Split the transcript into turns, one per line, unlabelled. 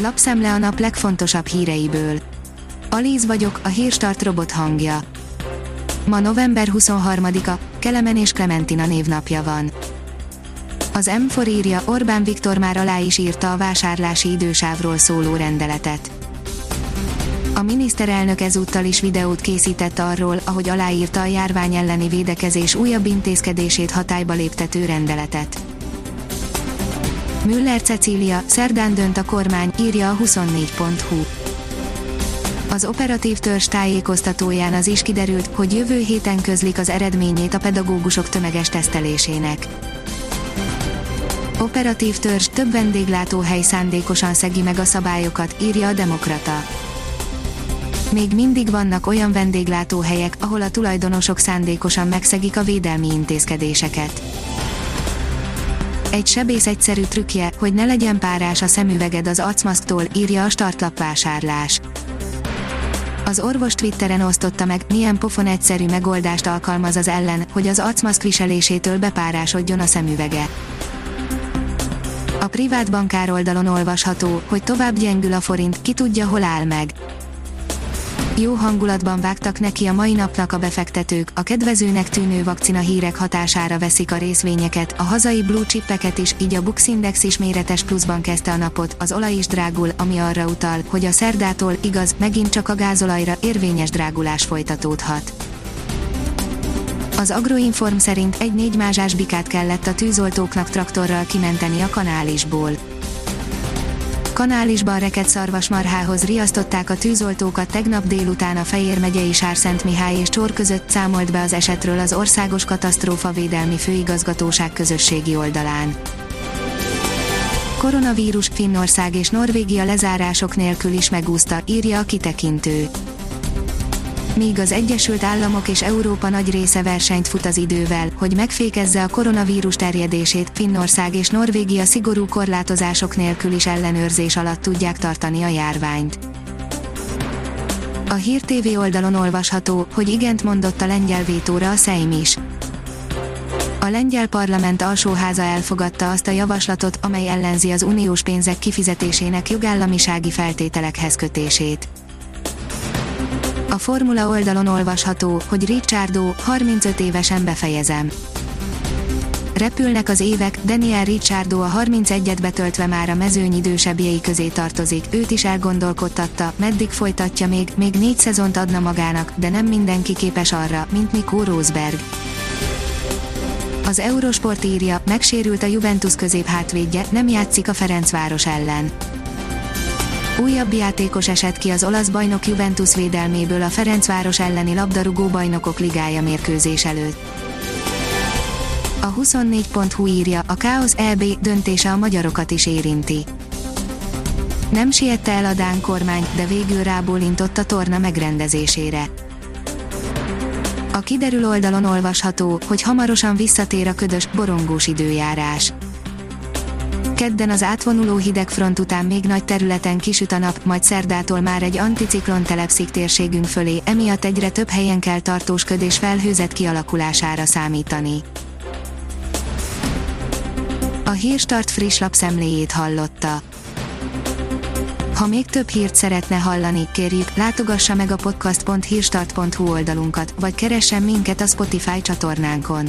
Lapszemle a nap legfontosabb híreiből. Alíz vagyok, a hírstart robot hangja. Ma november 23-a, Kelemen és Klementina névnapja van. Az M4 írja, Orbán Viktor már alá is írta a vásárlási idősávról szóló rendeletet. A miniszterelnök ezúttal is videót készített arról, ahogy aláírta a járvány elleni védekezés újabb intézkedését hatályba léptető rendeletet. Müller Cecília, szerdán dönt a kormány, írja a 24.hu. Az operatív törzs tájékoztatóján az is kiderült, hogy jövő héten közlik az eredményét a pedagógusok tömeges tesztelésének. Operatív törzs több vendéglátóhely szándékosan szegi meg a szabályokat, írja a Demokrata. Még mindig vannak olyan vendéglátóhelyek, ahol a tulajdonosok szándékosan megszegik a védelmi intézkedéseket. Egy sebész egyszerű trükkje, hogy ne legyen párás a szemüveged az acmaszktól, írja a startlap vásárlás. Az orvos Twitteren osztotta meg, milyen pofon egyszerű megoldást alkalmaz az ellen, hogy az arcmaszk viselésétől bepárásodjon a szemüvege. A privát bankár oldalon olvasható, hogy tovább gyengül a forint, ki tudja hol áll meg. Jó hangulatban vágtak neki a mai napnak a befektetők, a kedvezőnek tűnő vakcina hírek hatására veszik a részvényeket, a hazai blue chipeket is, így a Bux Index is méretes pluszban kezdte a napot, az olaj is drágul, ami arra utal, hogy a szerdától, igaz, megint csak a gázolajra érvényes drágulás folytatódhat. Az Agroinform szerint egy négy mázsás bikát kellett a tűzoltóknak traktorral kimenteni a kanálisból. Kanálisban rekett szarvasmarhához riasztották a tűzoltókat tegnap délután a Fejér megyei Mihály és Csor között számolt be az esetről az Országos Katasztrófa Védelmi Főigazgatóság közösségi oldalán. Koronavírus Finnország és Norvégia lezárások nélkül is megúszta, írja a kitekintő míg az Egyesült Államok és Európa nagy része versenyt fut az idővel, hogy megfékezze a koronavírus terjedését, Finnország és Norvégia szigorú korlátozások nélkül is ellenőrzés alatt tudják tartani a járványt. A Hír TV oldalon olvasható, hogy igent mondott a lengyel vétóra a Szejm is. A lengyel parlament alsóháza elfogadta azt a javaslatot, amely ellenzi az uniós pénzek kifizetésének jogállamisági feltételekhez kötését. A Formula oldalon olvasható, hogy Ricciardo 35 évesen befejezem. Repülnek az évek, Daniel Ricciardo a 31-et betöltve már a mezőny idősebbjei közé tartozik, őt is elgondolkodtatta, meddig folytatja még, még négy szezont adna magának, de nem mindenki képes arra, mint Nico Rosberg. Az Eurosport írja, megsérült a Juventus középhátvédje, nem játszik a Ferencváros ellen. Újabb játékos esett ki az olasz bajnok Juventus védelméből a Ferencváros elleni labdarúgó bajnokok ligája mérkőzés előtt. A 24.hu írja, a Káosz EB döntése a magyarokat is érinti. Nem siette el a Dán kormány, de végül rábólintott a torna megrendezésére. A kiderül oldalon olvasható, hogy hamarosan visszatér a ködös, borongós időjárás Kedden az átvonuló hidegfront után még nagy területen kisüt a nap, majd szerdától már egy anticiklon telepszik térségünk fölé, emiatt egyre több helyen kell tartós köd és felhőzet kialakulására számítani. A Hírstart friss lapszemléjét hallotta. Ha még több hírt szeretne hallani, kérjük, látogassa meg a podcast.hírstart.hu oldalunkat, vagy keressen minket a Spotify csatornánkon